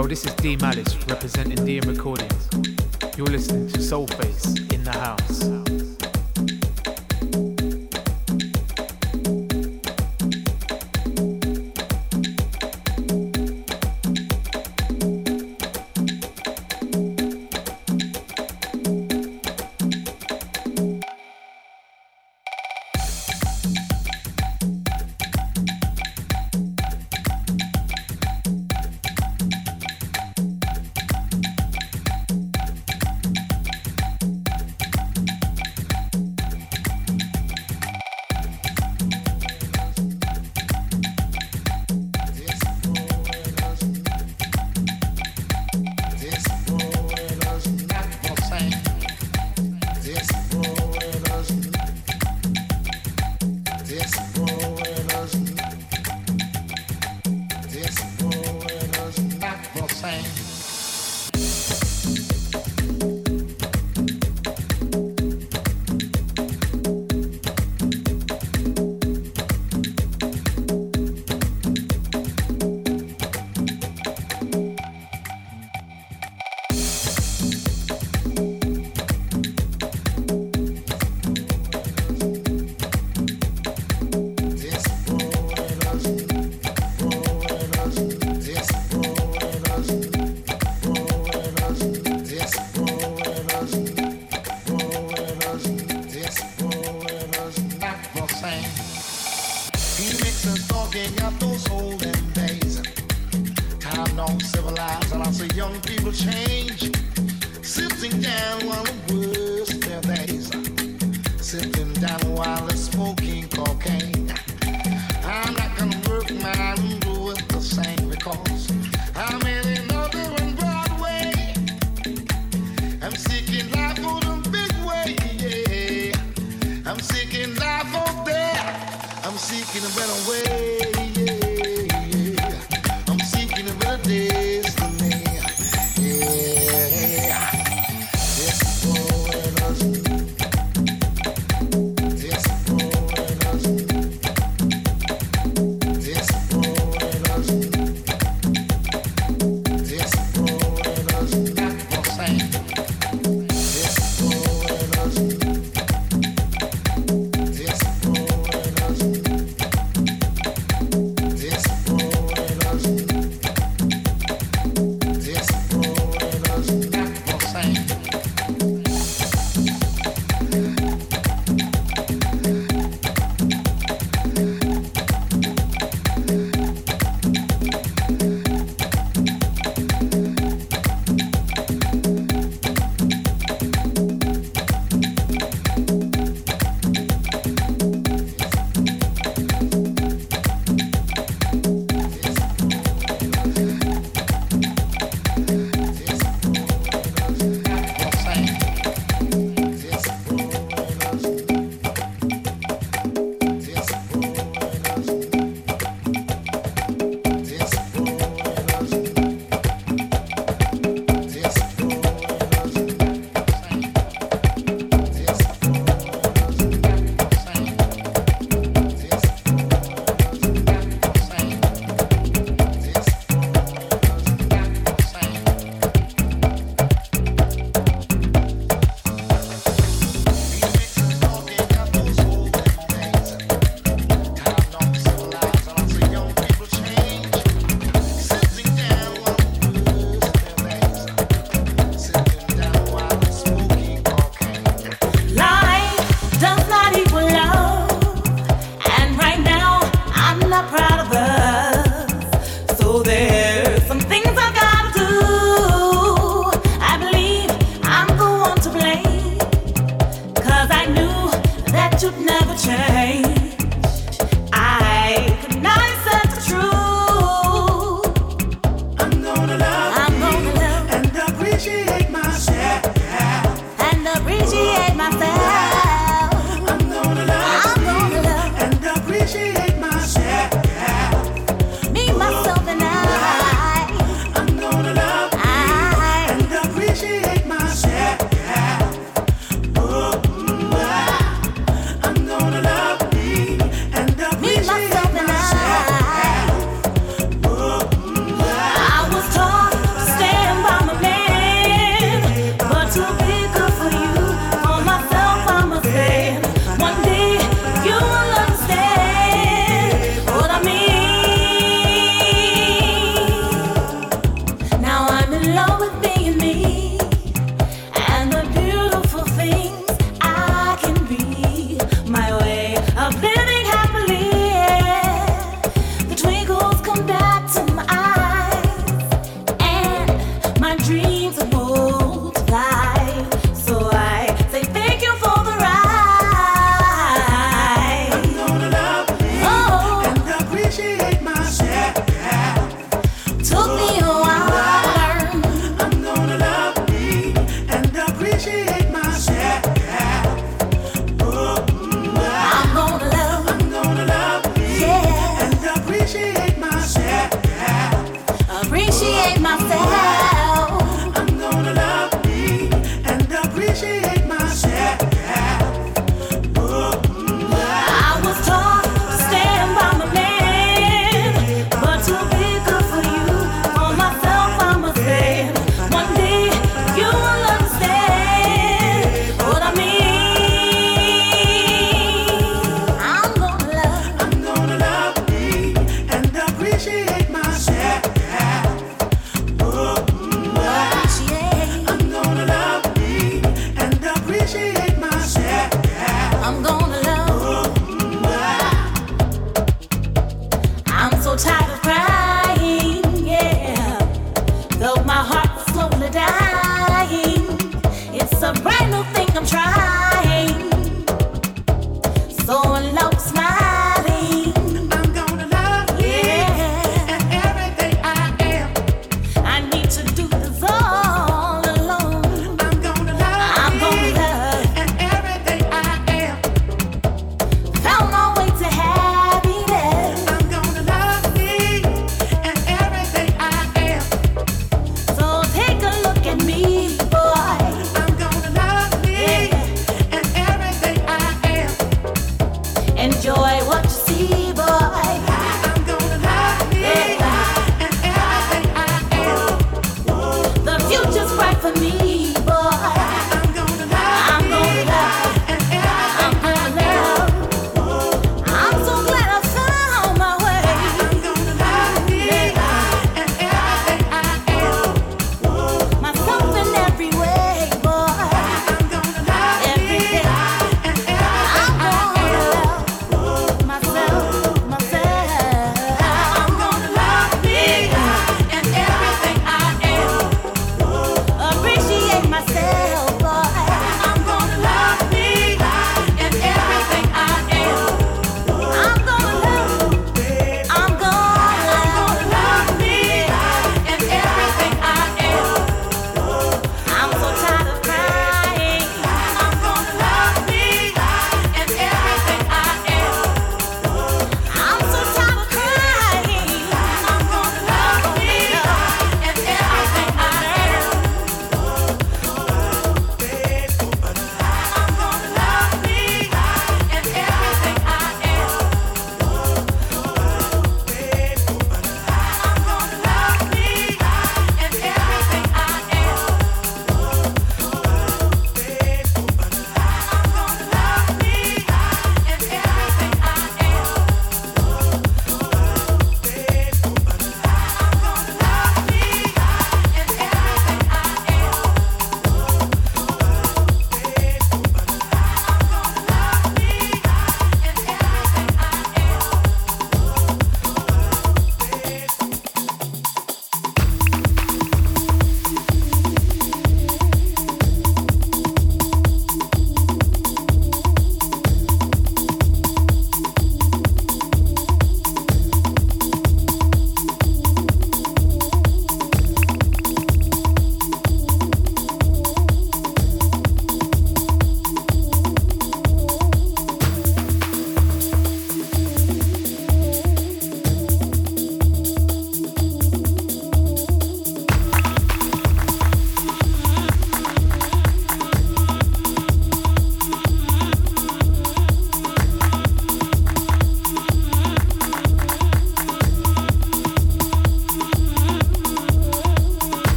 Yo, this is D Malice representing DM Recordings. You're listening to Soulface in the house.